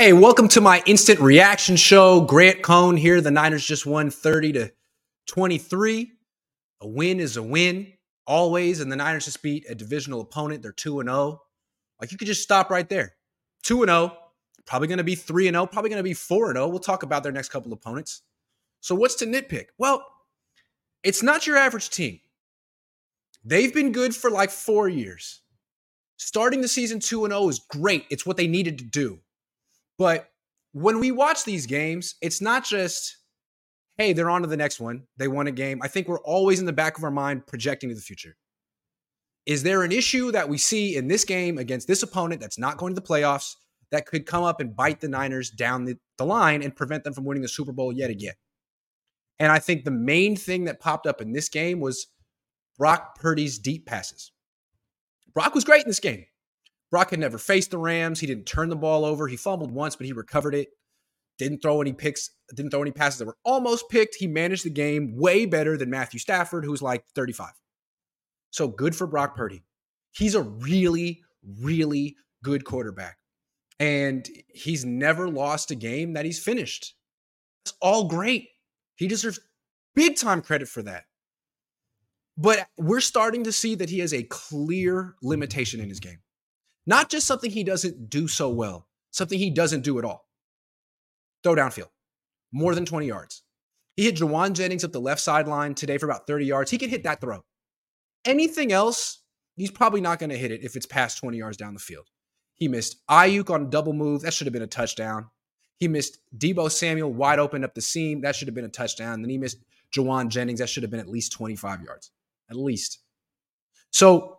Hey, welcome to my instant reaction show. Grant Cohn here. The Niners just won 30 to 23. A win is a win always, and the Niners just beat a divisional opponent. They're 2 and 0. Like you could just stop right there. 2 and 0. Probably going to be 3 and 0, probably going to be 4 and 0. We'll talk about their next couple opponents. So what's to nitpick? Well, it's not your average team. They've been good for like 4 years. Starting the season 2 and 0 is great. It's what they needed to do. But when we watch these games, it's not just, hey, they're on to the next one. They won a game. I think we're always in the back of our mind projecting to the future. Is there an issue that we see in this game against this opponent that's not going to the playoffs that could come up and bite the Niners down the, the line and prevent them from winning the Super Bowl yet again? And I think the main thing that popped up in this game was Brock Purdy's deep passes. Brock was great in this game. Brock had never faced the Rams. He didn't turn the ball over. He fumbled once, but he recovered it. Didn't throw any picks, didn't throw any passes that were almost picked. He managed the game way better than Matthew Stafford, who's like 35. So good for Brock Purdy. He's a really, really good quarterback. And he's never lost a game that he's finished. It's all great. He deserves big time credit for that. But we're starting to see that he has a clear limitation in his game. Not just something he doesn't do so well, something he doesn't do at all. Throw downfield, more than 20 yards. He hit Jauan Jennings up the left sideline today for about 30 yards. He can hit that throw. Anything else, he's probably not going to hit it if it's past 20 yards down the field. He missed Aiyuk on a double move. That should have been a touchdown. He missed Deebo Samuel wide open up the seam. That should have been a touchdown. Then he missed Jauan Jennings. That should have been at least 25 yards. At least. So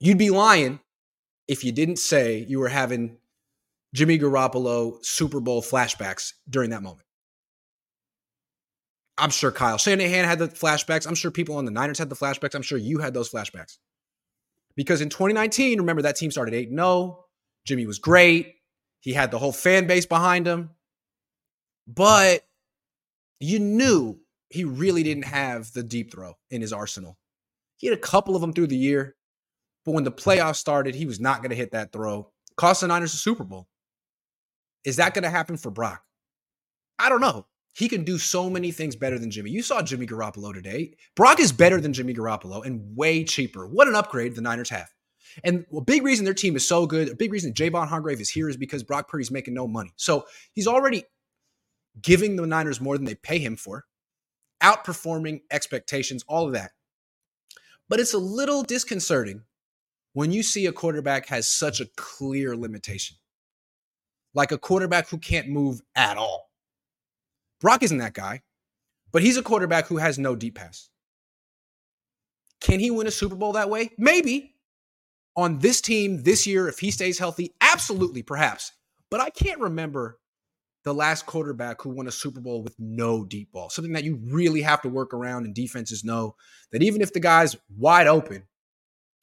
you'd be lying if you didn't say you were having Jimmy Garoppolo Super Bowl flashbacks during that moment. I'm sure Kyle Shanahan had the flashbacks. I'm sure people on the Niners had the flashbacks. I'm sure you had those flashbacks. Because in 2019, remember that team started 8 0. Jimmy was great. He had the whole fan base behind him. But you knew he really didn't have the deep throw in his arsenal. He had a couple of them through the year, but when the playoffs started, he was not going to hit that throw. Cost the Niners a Super Bowl. Is that going to happen for Brock? I don't know. He can do so many things better than Jimmy. You saw Jimmy Garoppolo today. Brock is better than Jimmy Garoppolo and way cheaper. What an upgrade the Niners have. And a big reason their team is so good, a big reason Javon Hargrave is here is because Brock Purdy's making no money. So he's already giving the Niners more than they pay him for, outperforming expectations, all of that. But it's a little disconcerting when you see a quarterback has such a clear limitation, like a quarterback who can't move at all. Brock isn't that guy, but he's a quarterback who has no deep pass. Can he win a Super Bowl that way? Maybe. On this team this year, if he stays healthy, absolutely, perhaps. But I can't remember the last quarterback who won a Super Bowl with no deep ball. Something that you really have to work around, and defenses know that even if the guy's wide open,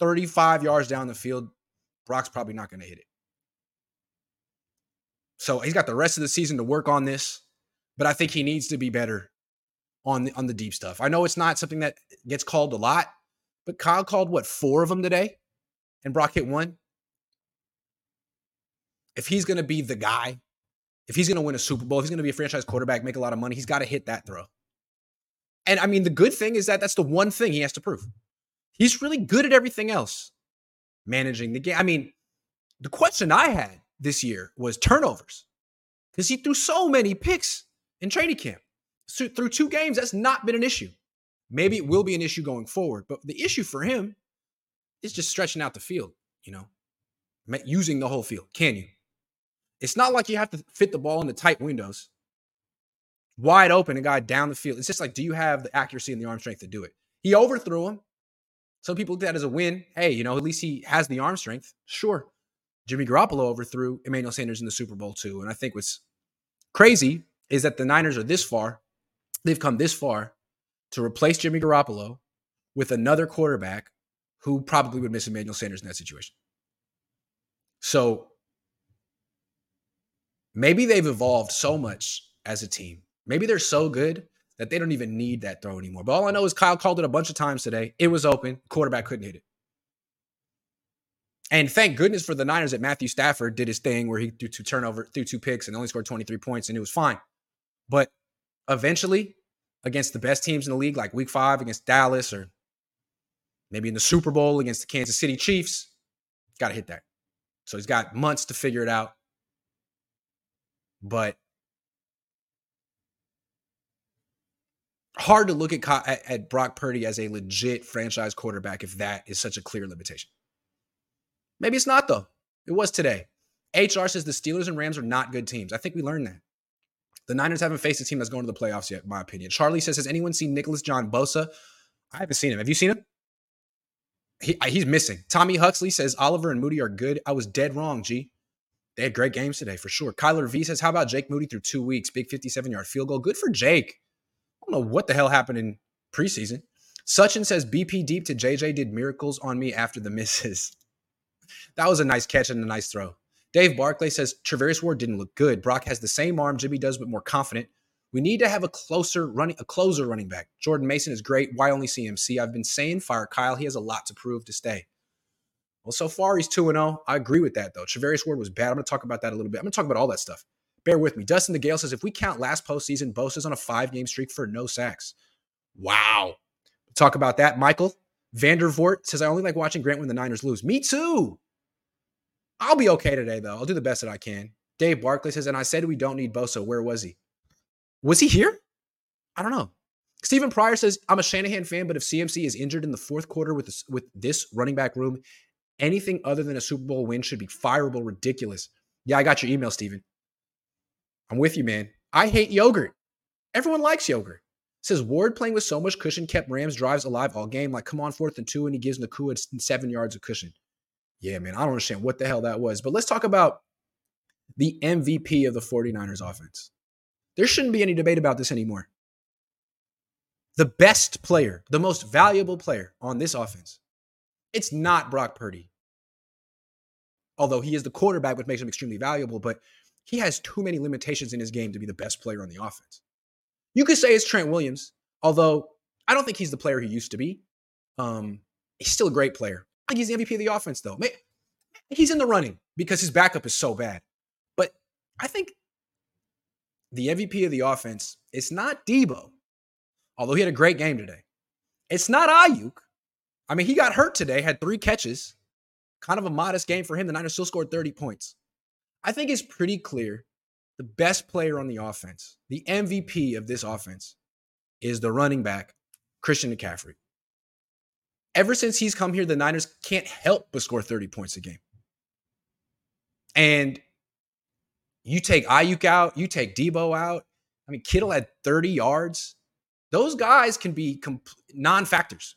35 yards down the field, Brock's probably not going to hit it. So he's got the rest of the season to work on this, but I think he needs to be better on the, on the deep stuff. I know it's not something that gets called a lot, but Kyle called what four of them today, and Brock hit one. If he's going to be the guy, if he's going to win a Super Bowl, if he's going to be a franchise quarterback, make a lot of money, he's got to hit that throw. And I mean, the good thing is that that's the one thing he has to prove. He's really good at everything else, managing the game. I mean, the question I had this year was turnovers because he threw so many picks in training camp. So through two games, that's not been an issue. Maybe it will be an issue going forward, but the issue for him is just stretching out the field, you know, using the whole field. Can you? It's not like you have to fit the ball in the tight windows, wide open, a guy down the field. It's just like, do you have the accuracy and the arm strength to do it? He overthrew him. Some people look at that as a win. Hey, you know, at least he has the arm strength. Sure. Jimmy Garoppolo overthrew Emmanuel Sanders in the Super Bowl too. And I think what's crazy is that the Niners are this far. They've come this far to replace Jimmy Garoppolo with another quarterback who probably would miss Emmanuel Sanders in that situation. So maybe they've evolved so much as a team. Maybe they're so good that they don't even need that throw anymore. But all I know is Kyle called it a bunch of times today. It was open. Quarterback couldn't hit it. And thank goodness for the Niners that Matthew Stafford did his thing where he threw two turnover, threw two picks, and only scored 23 points, and it was fine. But eventually, against the best teams in the league, like week five against Dallas, or maybe in the Super Bowl against the Kansas City Chiefs, got to hit that. So he's got months to figure it out. But hard to look at, at, Brock Purdy as a legit franchise quarterback if that is such a clear limitation. Maybe it's not, though. It was today. HR says the Steelers and Rams are not good teams. I think we learned that. The Niners haven't faced a team that's going to the playoffs yet, in my opinion. Charlie says, Has anyone seen Nicholas John Bosa? I haven't seen him. Have you seen him? He, he's missing. Tommy Huxley says Oliver and Moody are good. I was dead wrong, G. They had great games today for sure. Kyler V says, How about Jake Moody through two weeks? Big 57 yard field goal. Good for Jake. I don't know what the hell happened in preseason. Suchin says, BP deep to JJ did miracles on me after the misses. that was a nice catch and a nice throw. Dave Barclay says, Charvarius Ward didn't look good. Brock has the same arm Jimmy does, but more confident. We need to have a closer running, a closer running back. Jordan Mason is great. Why only CMC? I've been saying fire Kyle. He has a lot to prove to stay. Well, so far he's 2 0. I agree with that, though. Charvarius Ward was bad. I'm going to talk about that a little bit. I'm going to talk about all that stuff. Bear with me. Dustin the Gale says if we count last postseason, Bosa's on a five game streak for no sacks. Wow. We'll talk about that. Michael Vandervoort says I only like watching Grant when the Niners lose. Me too. I'll be okay today, though. I'll do the best that I can. Dave Barkley says, and I said we don't need Bosa. Where was he? Was he here? I don't know. Stephen Pryor says, I'm a Shanahan fan, but if CMC is injured in the fourth quarter with this, with this running back room, anything other than a Super Bowl win should be fireable, ridiculous. Yeah, I got your email, Stephen. I'm with you, man. I hate yogurt. Everyone likes yogurt. says Ward playing with so much cushion kept Rams drives alive all game. Like, come on, fourth and two, and he gives Nacua seven yards of cushion. Yeah, man, I don't understand what the hell that was. But let's talk about the MVP of the 49ers offense. There shouldn't be any debate about this anymore. The best player, the most valuable player on this offense, it's not Brock Purdy. Although he is the quarterback, which makes him extremely valuable, but he has too many limitations in his game to be the best player on the offense. You could say it's Trent Williams, although I don't think he's the player he used to be. Um, he's still a great player. I think he's the MVP of the offense, though. He's in the running because his backup is so bad. But I think the MVP of the offense is not Deebo, although he had a great game today. It's not Aiyuk. I mean, he got hurt today, had three catches, kind of a modest game for him. The Niners still scored 30 points. I think it's pretty clear the best player on the offense, the MVP of this offense, is the running back, Christian McCaffrey. Ever since he's come here, the Niners can't help but score 30 points a game. And you take Aiyuk out, you take Deebo out. I mean, Kittle had 30 yards. Those guys can be comp- non factors.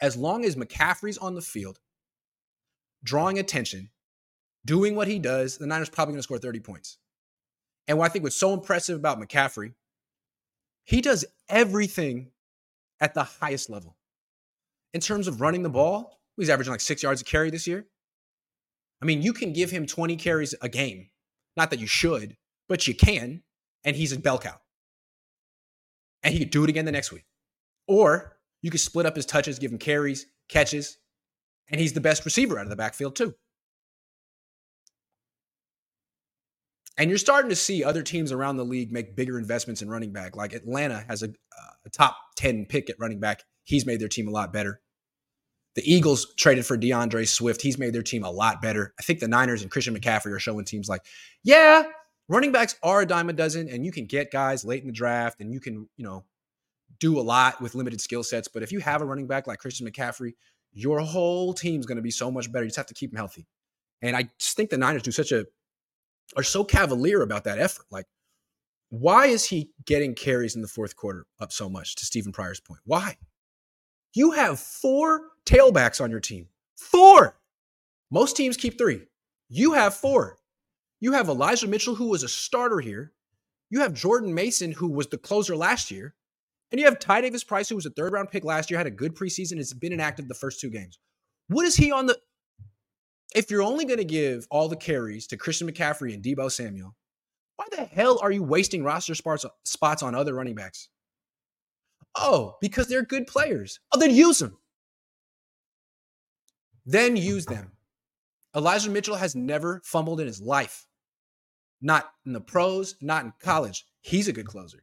As long as McCaffrey's on the field, drawing attention, doing what he does, the Niners probably going to score 30 points. And what I think was so impressive about McCaffrey, he does everything at the highest level. In terms of running the ball, he's averaging like six yards a carry this year. I mean, you can give him 20 carries a game. Not that you should, but you can. And he's a bell cow. And he could do it again the next week. Or you could split up his touches, give him carries, catches, and he's the best receiver out of the backfield, too. And you're starting to see other teams around the league make bigger investments in running back. Like Atlanta has a, a, top 10 pick at running back. He's made their team a lot better. The Eagles traded for DeAndre Swift. He's made their team a lot better. I think the Niners and Christian McCaffrey are showing teams like, yeah, running backs are a dime a dozen, and you can get guys late in the draft, and you can, you know, do a lot with limited skill sets. But if you have a running back like Christian McCaffrey, your whole team's going to be so much better. You just have to keep him healthy. And I just think the Niners do such a are so cavalier about that effort. Like, why is he getting carries in the fourth quarter up so much? To Stephen Pryor's point, why? You have four tailbacks on your team. Four. Most teams keep three. You have four. You have Elijah Mitchell, who was a starter here. You have Jordan Mason, who was the closer last year. And you have Ty Davis Price, who was a third round pick last year, had a good preseason, has been inactive the first two games. What is he on the if you're only going to give all the carries to Christian McCaffrey and Deebo Samuel, why the hell are you wasting roster spots on other running backs? Oh, because they're good players. Oh, then use them. Then use them. Elijah Mitchell has never fumbled in his life. Not in the pros, not in college. He's a good closer.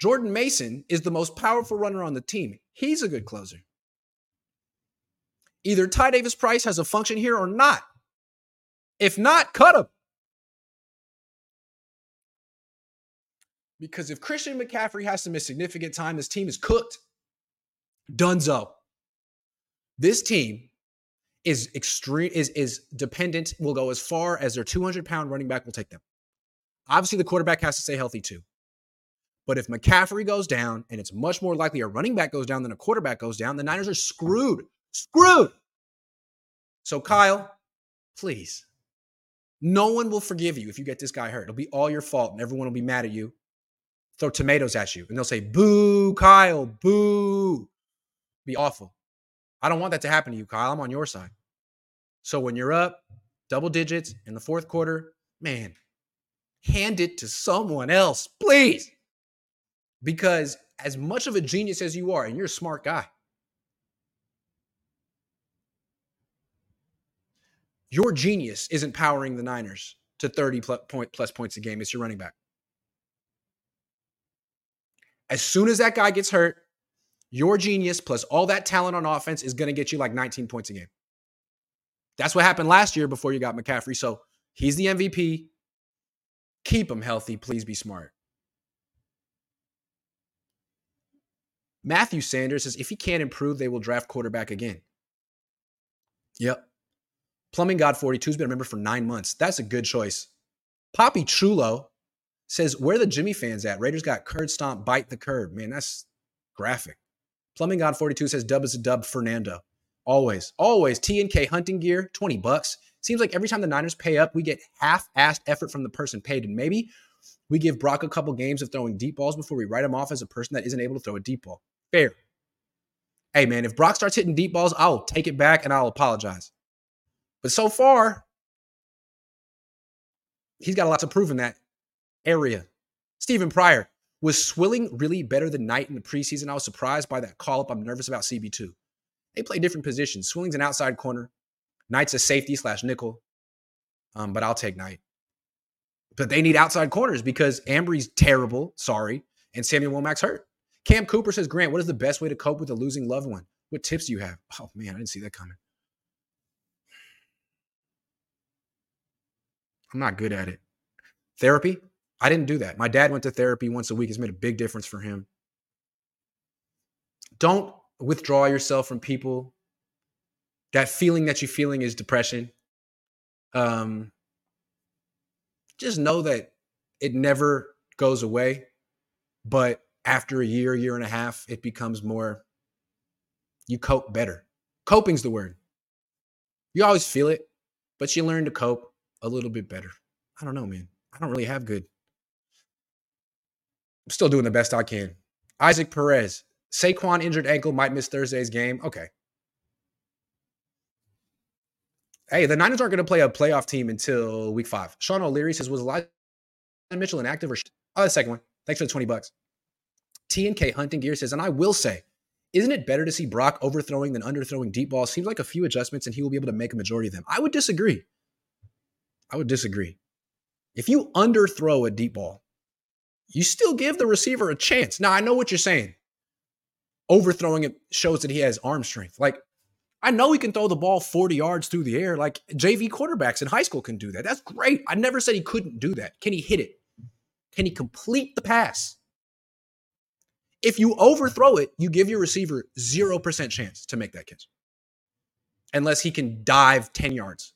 Jordan Mason is the most powerful runner on the team. He's a good closer. Either Ty Davis Price has a function here or not. If not, cut him. Because if Christian McCaffrey has to miss significant time, this team is cooked. Dunzo. This team is extreme is is dependent, will go as far as their 200 pound running back will take them. Obviously, the quarterback has to stay healthy too. But if McCaffrey goes down, and it's much more likely a running back goes down than a quarterback goes down, the Niners are screwed. Screwed. So, Kyle, please, no one will forgive you if you get this guy hurt. It'll be all your fault, and everyone will be mad at you, throw tomatoes at you, and they'll say, Boo, Kyle, boo. Be awful. I don't want that to happen to you, Kyle. I'm on your side. So when you're up double digits in the fourth quarter, man, hand it to someone else, please. Because as much of a genius as you are, and you're a smart guy, your genius isn't powering the Niners to 30 plus, point, plus points a game. It's your running back. As soon as that guy gets hurt, your genius plus all that talent on offense is going to get you like 19 points a game. That's what happened last year before you got McCaffrey. So he's the MVP. Keep him healthy. Please be smart. Matthew Sanders says if he can't improve, they will draft quarterback again. Yep. Plumbing God 42 has been a member for nine months. That's a good choice. Poppy Chulo says, Where the Jimmy fans at? Raiders got curd stomp, bite the curb. Man, that's graphic. Plumbing God 42 says, Dub is a dub, Fernando. Always, always. T and K hunting gear, 20 bucks. Seems like every time the Niners pay up, we get half-assed effort from the person paid. And maybe we give Brock a couple games of throwing deep balls before we write him off as a person that isn't able to throw a deep ball. Fair. Hey, man, if Brock starts hitting deep balls, I'll take it back and I'll apologize. But so far, he's got a lot to prove in that area. Stephen Pryor, was Swilling really better than Knight in the preseason? I was surprised by that call up. I'm nervous about CB2. They play different positions. Swilling's an outside corner. Knight's a safety slash nickel. Um, but I'll take Knight. But they need outside corners because Ambry's terrible, sorry, and Samuel Womack's hurt. Cam Cooper says, Grant, what is the best way to cope with a losing loved one? What tips do you have? Oh man, I didn't see that coming. I'm not good at it. Therapy? I didn't do that. My dad went to therapy once a week. It's made a big difference for him. Don't withdraw yourself from people. That feeling that you're feeling is depression. Um, just know that it never goes away. But after a year, year and a half, it becomes more, you cope better. Coping's the word. You always feel it, but you learn to cope a little bit better. I don't know, man. I don't really have good. I'm still doing the best I can. Isaac Perez, Saquon injured ankle, might miss Thursday's game. Okay. Hey, the Niners aren't going to play a playoff team until week five. Sean O'Leary says, was Elijah Mitchell inactive or? Sh-? Oh, the second one. Thanks for the 20 bucks. T and K Hunting Gear says, and I will say, isn't it better to see Brock overthrowing than underthrowing deep balls? Seems like a few adjustments and he will be able to make a majority of them. I would disagree. I would disagree. If you underthrow a deep ball, you still give the receiver a chance. Now, I know what you're saying. Overthrowing it shows that he has arm strength. Like, I know he can throw the ball 40 yards through the air. Like, JV quarterbacks in high school can do that. That's great. I never said he couldn't do that. Can he hit it? Can he complete the pass? If you overthrow it, you give your receiver 0% chance to make that catch. Unless he can dive 10 yards.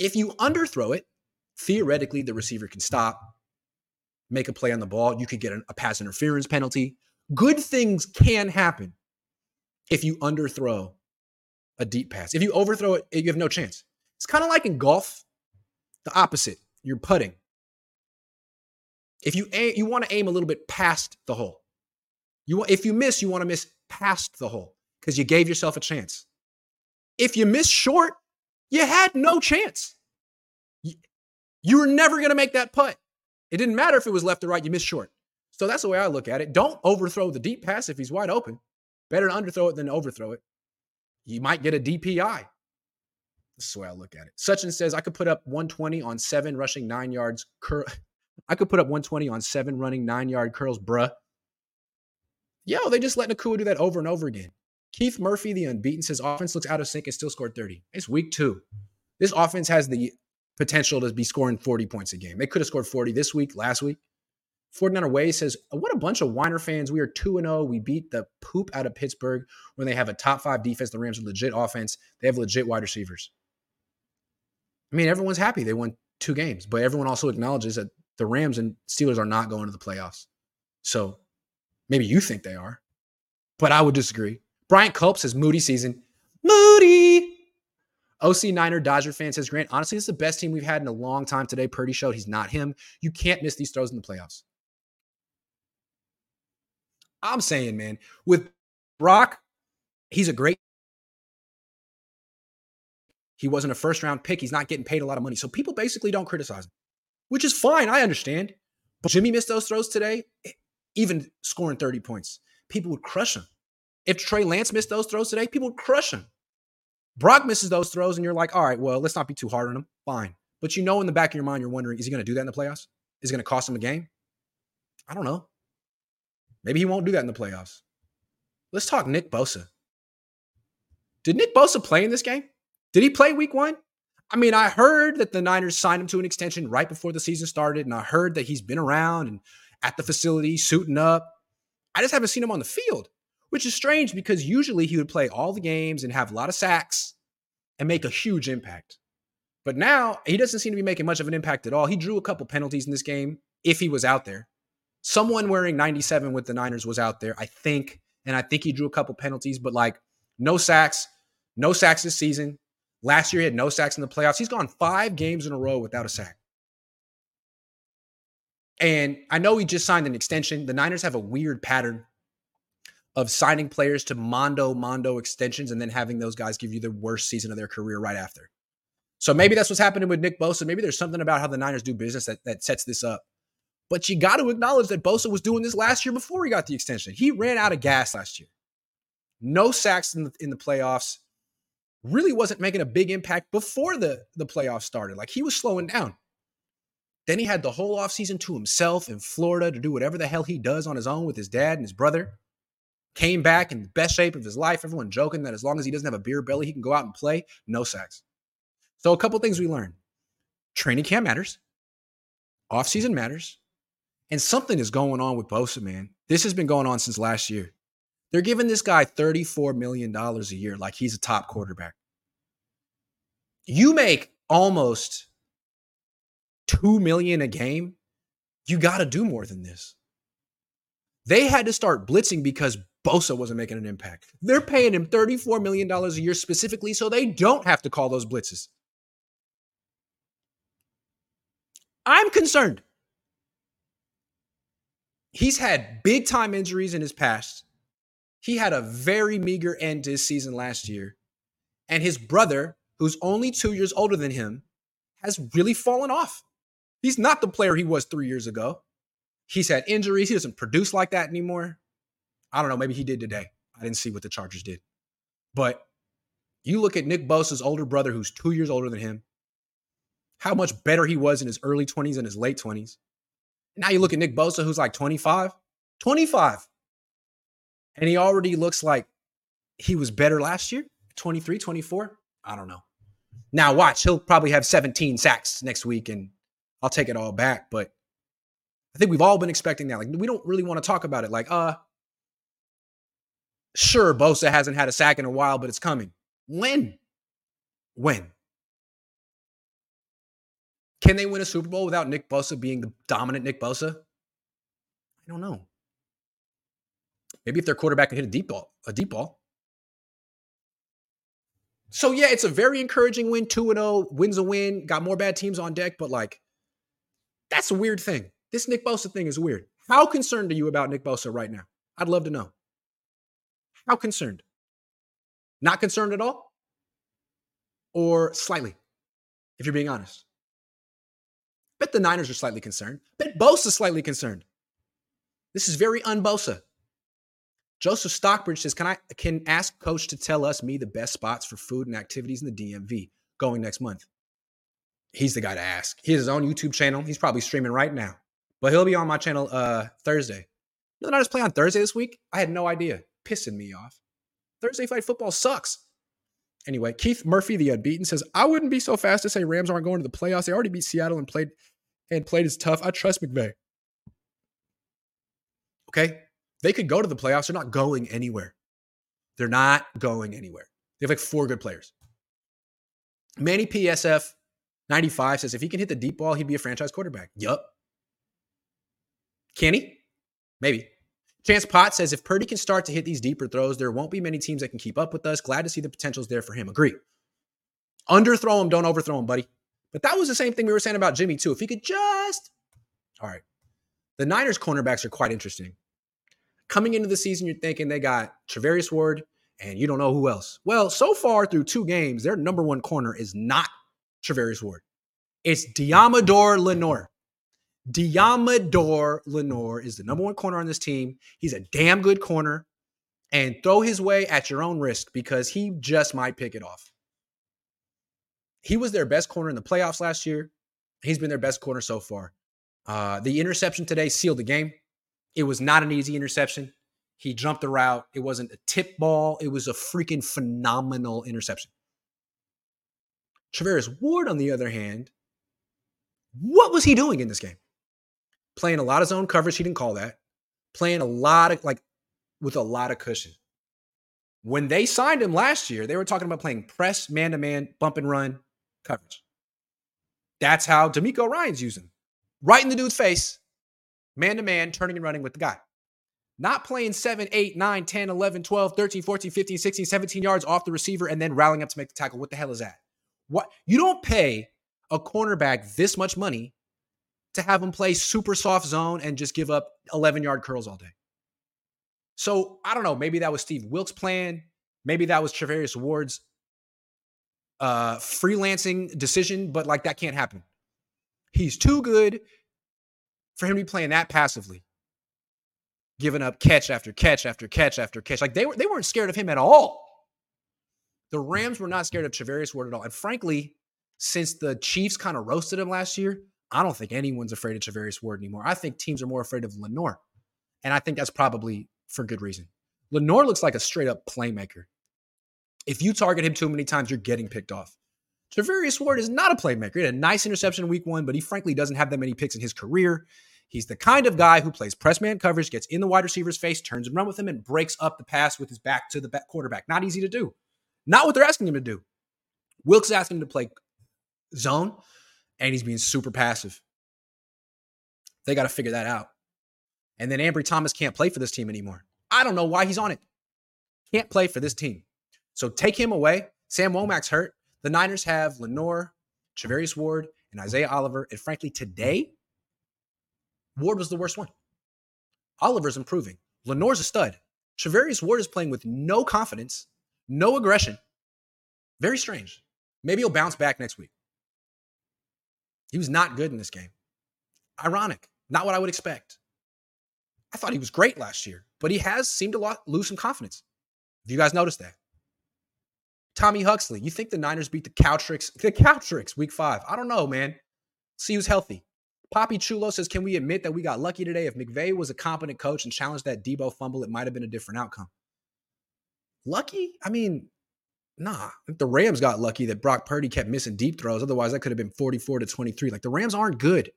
If you underthrow it, theoretically the receiver can stop, make a play on the ball. You could get a pass interference penalty. Good things can happen if you underthrow a deep pass. If you overthrow it, you have no chance. It's kind of like in golf, the opposite. You're putting. If you aim, you want to aim a little bit past the hole. You if you miss, you want to miss past the hole because you gave yourself a chance. If you miss short, you had no chance. You, were never going to make that putt. It didn't matter if it was left or right, you missed short. So that's the way I look at it. Don't overthrow the deep pass if he's wide open. Better to underthrow it than overthrow it. You might get a DPI. This is the way I look at it. Sachin says I could put up 120 on seven rushing nine yards. Cur- I could put up 120 on seven running nine yard curls, bruh. Yo, they just let Nacua do that over and over again. Keith Murphy, the unbeaten, says offense looks out of sync and still scored 30. It's week two. This offense has the potential to be scoring 40 points a game. They could have scored 40 this week, last week. 49er Way says, What a bunch of Whiner fans. We are 2 0. We beat the poop out of Pittsburgh when they have a top five defense. The Rams are legit offense. They have legit wide receivers. I mean, everyone's happy they won two games, but everyone also acknowledges that the Rams and Steelers are not going to the playoffs. So maybe you think they are, but I would disagree. Bryant Culp says, Moody season. Moody. OC Niner Dodger fan says, Grant, honestly, this is the best team we've had in a long time today. Purdy showed he's not him. You can't miss these throws in the playoffs. I'm saying, man, with Brock, he's a great. He wasn't a first round pick. He's not getting paid a lot of money. So people basically don't criticize him, which is fine. I understand. But Jimmy missed those throws today, even scoring 30 points. People would crush him. If Trey Lance missed those throws today, people would crush him. Brock misses those throws, and you're like, all right, well, let's not be too hard on him. Fine. But you know, in the back of your mind, you're wondering, is he going to do that in the playoffs? Is it going to cost him a game? I don't know. Maybe he won't do that in the playoffs. Let's talk Nick Bosa. Did Nick Bosa play in this game? Did he play week one? I mean, I heard that the Niners signed him to an extension right before the season started, and I heard that he's been around and at the facility suiting up. I just haven't seen him on the field, which is strange because usually he would play all the games and have a lot of sacks and make a huge impact. But now he doesn't seem to be making much of an impact at all. He drew a couple penalties in this game if he was out there. Someone wearing 97 with the Niners was out there, I think. And I think he drew a couple penalties, but like no sacks, no sacks this season. Last year, he had no sacks in the playoffs. He's gone five games in a row without a sack. And I know he just signed an extension. The Niners have a weird pattern of signing players to mondo mondo extensions and then having those guys give you the worst season of their career right after. So maybe that's what's happening with Nick Bosa. Maybe there's something about how the Niners do business that, that sets this up. But you got to acknowledge that Bosa was doing this last year before he got the extension. He ran out of gas last year. No sacks in the, in the playoffs. Really wasn't making a big impact before the, the playoffs started. Like he was slowing down. Then he had the whole offseason to himself in Florida to do whatever the hell he does on his own with his dad and his brother. Came back in the best shape of his life. Everyone joking that as long as he doesn't have a beer belly, he can go out and play. No sacks. So, a couple things we learned training camp matters, offseason matters, and something is going on with Bosa, man. This has been going on since last year. They're giving this guy $34 million a year like he's a top quarterback. You make almost 2 million a game. You got to do more than this. They had to start blitzing because Bosa wasn't making an impact. They're paying him $34 million a year specifically so they don't have to call those blitzes. I'm concerned. He's had big time injuries in his past. He had a very meager end to his season last year. And his brother, who's only two years older than him, has really fallen off. He's not the player he was three years ago. He's had injuries. He doesn't produce like that anymore. I don't know. Maybe he did today. I didn't see what the Chargers did. But you look at Nick Bosa's older brother, who's two years older than him, how much better he was in his early 20s and his late 20s. Now you look at Nick Bosa, who's like 25, 25. And he already looks like he was better last year, 23, 24. I don't know. Now watch, he'll probably have 17 sacks next week and I'll take it all back. But I think we've all been expecting that. Like, we don't really want to talk about it. Like, uh, sure, Bosa hasn't had a sack in a while, but it's coming. When? When? Can they win a Super Bowl without Nick Bosa being the dominant Nick Bosa? I don't know. Maybe if their quarterback can hit a deep ball, a deep ball. So yeah, it's a very encouraging win. 2 0, wins a win, got more bad teams on deck, but like that's a weird thing. This Nick Bosa thing is weird. How concerned are you about Nick Bosa right now? I'd love to know. How concerned? Not concerned at all? Or slightly, if you're being honest? Bet the Niners are slightly concerned. Bet Bosa's slightly concerned. This is very unbosa. Joseph Stockbridge says, "Can I can ask coach to tell us me the best spots for food and activities in the DMV? going next month? He's the guy to ask. He has his own YouTube channel. He's probably streaming right now, but he'll be on my channel uh Thursday. You know, I just play on Thursday this week. I had no idea. Pissing me off. Thursday fight football sucks. Anyway, Keith Murphy, the unbeaten, says, I wouldn't be so fast to say Rams aren't going to the playoffs. They already beat Seattle and played and played as tough. I trust McVay. Okay. They could go to the playoffs. They're not going anywhere. They're not going anywhere. They have like four good players. Manny PSF 95 says if he can hit the deep ball, he'd be a franchise quarterback. Yup. Can he? Maybe. Chance Pot says if Purdy can start to hit these deeper throws, there won't be many teams that can keep up with us. Glad to see the potential's there for him. Agree. Underthrow him, don't overthrow him, buddy. But that was the same thing we were saying about Jimmy, too. If he could just. All right. The Niners cornerbacks are quite interesting. Coming into the season, you're thinking they got Charvarius Ward and you don't know who else. Well, so far through two games, their number one corner is not Charvarius Ward. It's Deommodore Lenoir. Deommodore Lenoir is the number one corner on this team. He's a damn good corner. And throw his way at your own risk because he just might pick it off. He was their best corner in the playoffs last year. He's been their best corner so far. Uh, the interception today sealed the game. It was not an easy interception. He jumped the route. It wasn't a tip ball. It was a freaking phenomenal interception. Charvarius Ward, on the other hand, what was he doing in this game? Playing a lot of zone coverage. He didn't call that. Playing a lot of, like, with a lot of cushion. When they signed him last year, they were talking about playing press, man to man, bump and run coverage. That's how DeMeco Ryans using. Right in the dude's face, man to man, turning and running with the guy. Not playing 7, 8, 9, 10, 11, 12, 13, 14, 15, 16, 17 yards off the receiver and then rallying up to make the tackle. What the hell is that? What you don't pay a cornerback this much money to have him play super soft zone and just give up 11 yard curls all day. So I don't know. Maybe that was Steve Wilks' plan. Maybe that was Charvarius Ward's uh, freelancing decision, but like that can't happen. He's too good for him to be playing that passively, giving up catch after catch after catch after catch. Like they were, they weren't scared of him at all. The Rams were not scared of Charvarius Ward at all. And frankly, since the Chiefs kind of roasted him last year, I don't think anyone's afraid of Charvarius Ward anymore. I think teams are more afraid of Lenoir. And I think that's probably for good reason. Lenoir looks like a straight up playmaker. If you target him too many times, you're getting picked off. Charvarius Ward is not a playmaker. He had a nice interception in week one, but he frankly doesn't have that many picks in his career. He's the kind of guy who plays press man coverage, gets in the wide receiver's face, turns and run with him, and breaks up the pass with his back to the quarterback. Not easy to do. Not what they're asking him to do. Wilks is asking him to play zone, and he's being super passive. They got to figure that out. And then Ambry Thomas can't play for this team anymore. I don't know why he's on it. Can't play for this team. So take him away. Sam Womack's hurt. The Niners have Lenoir, Charvarius Ward, and Isaiah Oliver. And frankly, today, Ward was the worst one. Oliver's improving. Lenoir's a stud. Charvarius Ward is playing with no confidence, no aggression. Very strange. Maybe he'll bounce back next week. He was not good in this game. Ironic. Not what I would expect. I thought he was great last year, but he has seemed to lose some confidence. Have you guys noticed that? Tommy Huxley, you think the Niners beat the Cowtricks? The Cowtricks, week five. I don't know, man. See who's healthy. Poppy Chulo says, Can we admit that we got lucky today? If McVay was a competent coach and challenged that Deebo fumble, it might have been a different outcome. Lucky? I mean, nah. The Rams got lucky that Brock Purdy kept missing deep throws. Otherwise, that could have been 44 to 23. Like the Rams aren't good.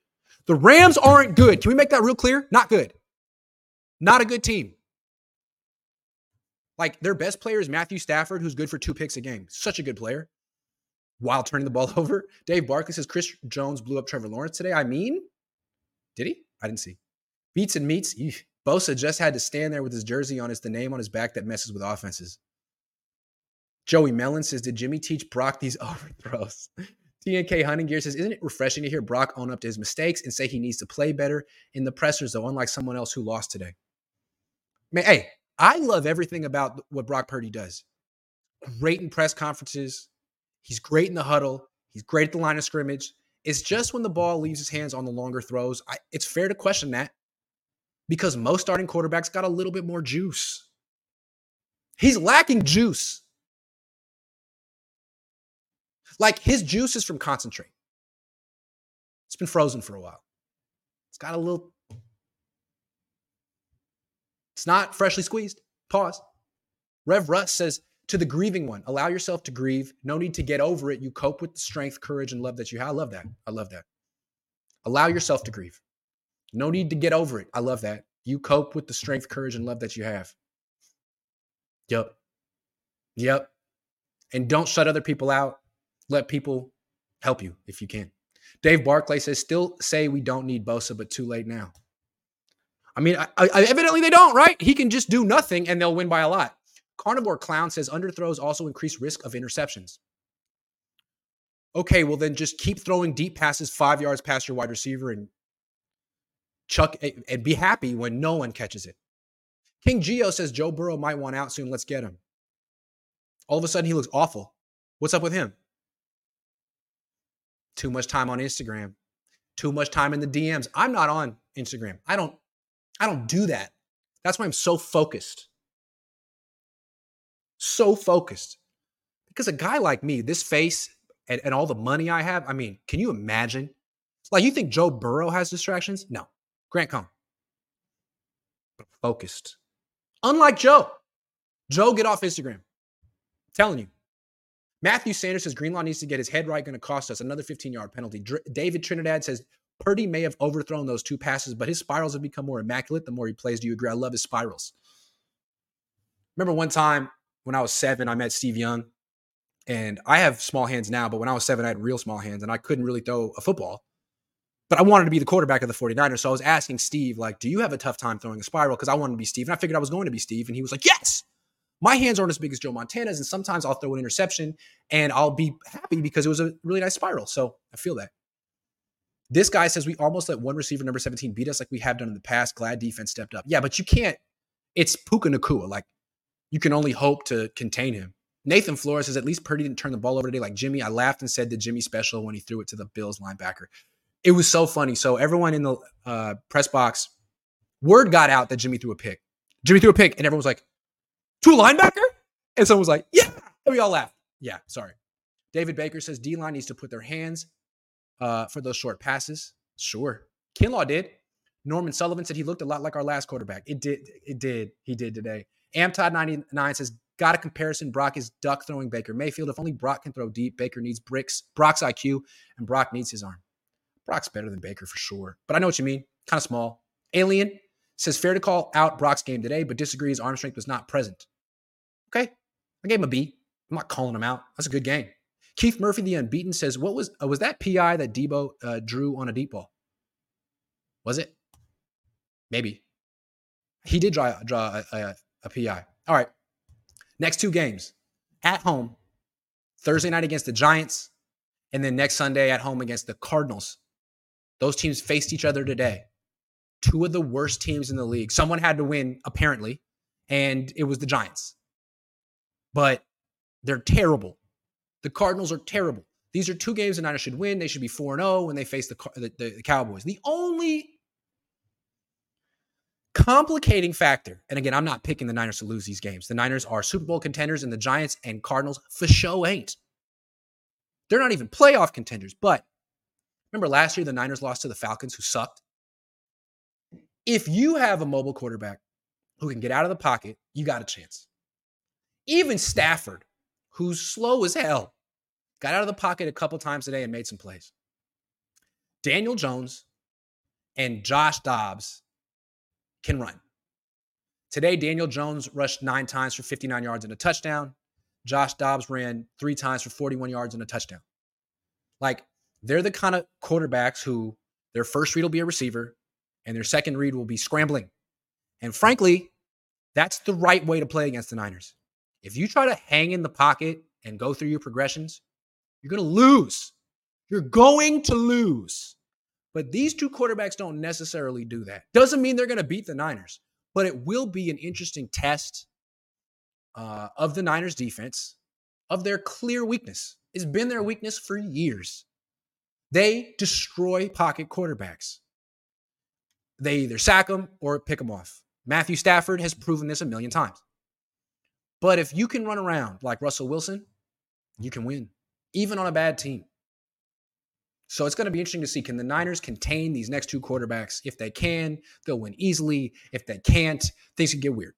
The Rams aren't good. Can we make that real clear? Not good. Not a good team. Like their best player is Matthew Stafford, who's good for two picks a game. Such a good player. While turning the ball over. Dave Barkley says Chris Jones blew up Trevor Lawrence today. I mean, did he? I didn't see. Beats and. Eesh. Bosa just had to stand there with his jersey on. It's the name on his back that messes with offenses. Joey Mellon says, Did Jimmy teach Brock these overthrows? TNK Hunting Gear says, Isn't it refreshing to hear Brock own up to his mistakes and say he needs to play better in the pressers, though, unlike someone else who lost today? Man, hey, I love everything about what Brock Purdy does. Great in press conferences. He's great in the huddle. He's great at the line of scrimmage. It's just when the ball leaves his hands on the longer throws, I, it's fair to question that because most starting quarterbacks got a little bit more juice. He's lacking juice. Like his juice is from concentrate. It's been frozen for a while. It's got a little. It's not freshly squeezed. Pause. Rev Russ says to the grieving one, allow yourself to grieve. No need to get over it. You cope with the strength, courage, and love that you have. I love that. I love that. Allow yourself to grieve. No need to get over it. I love that. You cope with the strength, courage, and love that you have. Yep. Yep. And don't shut other people out. Let people help you if you can. Dave Barclay says, still say we don't need Bosa, but too late now. I mean, I, I, evidently they don't, right? He can just do nothing and they'll win by a lot. Carnivore Clown says underthrows also increase risk of interceptions. Okay, well then just keep throwing deep passes five yards past your wide receiver and chuck and be happy when no one catches it. King Geo says Joe Burrow might want out soon. Let's get him. All of a sudden he looks awful. What's up with him? Too much time on Instagram. Too much time in the DMs. I'm not on Instagram. I don't I don't do that. That's why I'm so focused. So focused. Because a guy like me, this face and, and all the money I have, I mean, can you imagine? Like, you think Joe Burrow has distractions? No. Grant Cohn. But focused. Unlike Joe. Joe, get off Instagram. I'm telling you. Matthew Sanders says Greenlaw needs to get his head right, going to cost us another 15 yard penalty. Dr- David Trinidad says Purdy may have overthrown those two passes, but his spirals have become more immaculate the more he plays. Do you agree? I love his spirals. Remember one time when I was seven, I met Steve Young, and I have small hands now, but when I was seven, I had real small hands and I couldn't really throw a football. But I wanted to be the quarterback of the 49ers. So I was asking Steve, like, do you have a tough time throwing a spiral? Because I wanted to be Steve. And I figured I was going to be Steve. And he was like, yes. My hands aren't as big as Joe Montana's. And sometimes I'll throw an interception and I'll be happy because it was a really nice spiral. So I feel that. This guy says we almost let one receiver, number 17, beat us like we have done in the past. Glad defense stepped up. Yeah, but you can't. It's Puka Nacua. Like, you can only hope to contain him. Nathan Flores says at least Purdy didn't turn the ball over today like Jimmy. I laughed and said, the Jimmy special when he threw it to the Bills linebacker?" It was so funny. So everyone in the uh, press box, word got out that Jimmy threw a pick. Jimmy threw a pick, and everyone was like, "To a linebacker?" And someone was like, "Yeah." And we all laughed. Yeah, sorry. David Baker says D line needs to put their hands uh, for those short passes. Sure, Kinlaw did. Norman Sullivan said he looked a lot like our last quarterback. It did. It did. He did today. Amtod99 says, got a comparison. Brock is duck throwing Baker Mayfield. If only Brock can throw deep, Baker needs bricks, Brock's IQ, and Brock needs his arm. Brock's better than Baker for sure. But I know what you mean. Kind of small. Alien says, fair to call out Brock's game today, but disagrees arm strength was not present. Okay. I gave him a B. I'm not calling him out. That's a good game. Keith Murphy, the unbeaten, says, "What was uh, was that PI that Deebo uh, drew on a deep ball? Was it? Maybe. He did draw draw a, a, a PI. All right. Next two games at home, Thursday night against the Giants, and then next Sunday at home against the Cardinals. Those teams faced each other today. Two of the worst teams in the league. Someone had to win, apparently, and it was the Giants. But they're terrible. The Cardinals are terrible. These are two games the Niners should win. They should be 4 0 when they face the, the, the Cowboys. The only complicating factor, and again, I'm not picking the Niners to lose these games. The Niners are Super Bowl contenders, and the Giants and Cardinals for show ain't. They're not even playoff contenders. But remember last year, the Niners lost to the Falcons, who sucked. If you have a mobile quarterback who can get out of the pocket, you got a chance. Even Stafford, who's slow as hell, got out of the pocket a couple times today and made some plays. Daniel Jones and Josh Dobbs can run. Today, Daniel Jones rushed nine times for 59 yards and a touchdown. Josh Dobbs ran three times for 41 yards and a touchdown. Like, they're the kind of quarterbacks who their first read will be a receiver and their second read will be scrambling. And frankly, that's the right way to play against the Niners. If you try to hang in the pocket and go through your progressions, you're going to lose. You're going to lose. But these two quarterbacks don't necessarily do that. Doesn't mean they're going to beat the Niners, but it will be an interesting test uh, of the Niners defense, of their clear weakness. It's been their weakness for years. They destroy pocket quarterbacks. They either sack them or pick them off. Matthew Stafford has proven this a million times. But if you can run around like Russell Wilson, you can win. even on a bad team. So it's going to be interesting to see can the Niners contain these next two quarterbacks? If they can, they'll win easily. If they can't, things can get weird.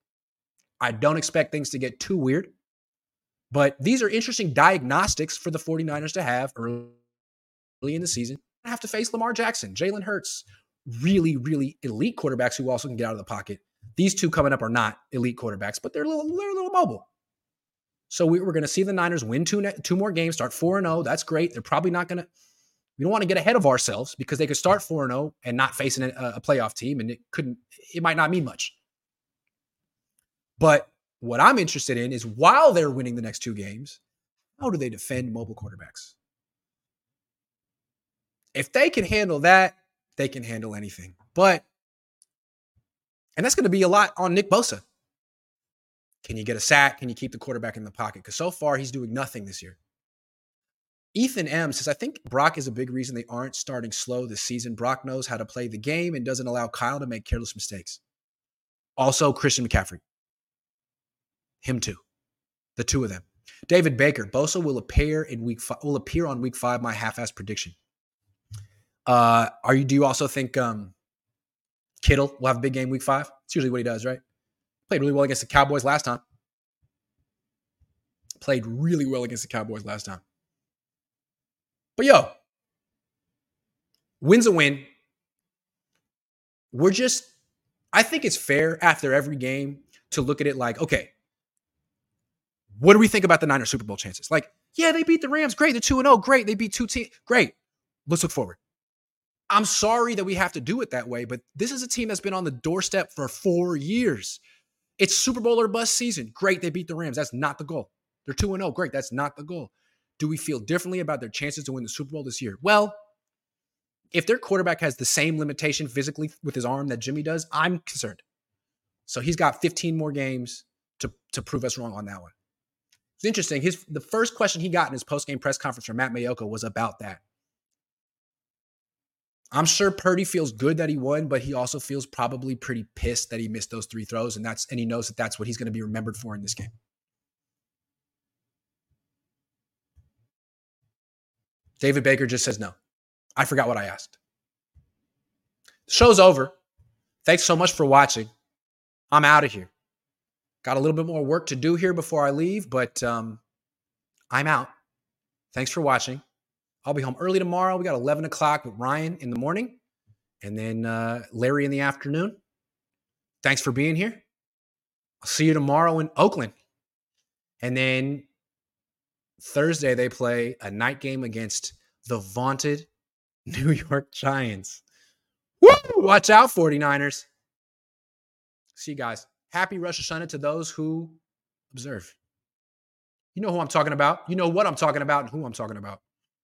I don't expect things to get too weird, but these are interesting diagnostics for the 49ers to have early in the season. I have to face Lamar Jackson, Jalen Hurts, really, really elite quarterbacks who also can get out of the pocket. These two coming up are not elite quarterbacks, but they're a little, they're a little mobile. So we, are going to see the Niners win two, two more games, start 4 0. That's great. They're probably not going to, we don't want to get ahead of ourselves because they could start 4 0 and not facing a, a playoff team, and it couldn't, it might not mean much. But what I'm interested in is while they're winning the next two games, how do they defend mobile quarterbacks? If they can handle that, they can handle anything. But, and that's going to be a lot on Nick Bosa. Can you get a sack? Can you keep the quarterback in the pocket? Because so far, he's doing nothing this year. Ethan M says, I think Brock is a big reason they aren't starting slow this season. Brock knows how to play the game and doesn't allow Kyle to make careless mistakes. Also, Christian McCaffrey. Him too. The two of them. David Baker, Bosa will appear in week five, will appear on week five, my half-ass prediction. Uh, are you do you also think um Kittle will have a big game week five? It's usually what he does, right? Played really well against the Cowboys last time. Played really well against the Cowboys last time. But yo, win's a win. We're just, I think it's fair after every game to look at it like, okay, what do we think about the Niners Super Bowl chances? Like, yeah, they beat the Rams. Great. They're 2 0. Great. They beat two teams. Great. Let's look forward. I'm sorry that we have to do it that way, but this is a team that's been on the doorstep for four years. It's Super Bowl or bust season. Great, they beat the Rams. That's not the goal. They're 2 0. Great, that's not the goal. Do we feel differently about their chances to win the Super Bowl this year? Well, if their quarterback has the same limitation physically with his arm that Jimmy does, I'm concerned. So he's got 15 more games to, to prove us wrong on that one. It's interesting. His the first question he got in his post-game press conference from Matt Maiocco was about that. I'm sure Purdy feels good that he won, but he also feels probably pretty pissed that he missed those three throws, and that's and he knows that that's what he's going to be remembered for in this game. David Baker just says no. I forgot what I asked. show's over. Thanks so much for watching. I'm out of here. Got a little bit more work to do here before I leave, but um, I'm out. Thanks for watching. I'll be home early tomorrow. We got 11 o'clock with Ryan in the morning and then uh, Larry in the afternoon. Thanks for being here. I'll see you tomorrow in Oakland. And then Thursday, they play a night game against the vaunted New York Giants. Woo! Watch out, 49ers. See you guys. Happy Rosh Hashanah to those who observe. You know who I'm talking about. You know what I'm talking about and who I'm talking about.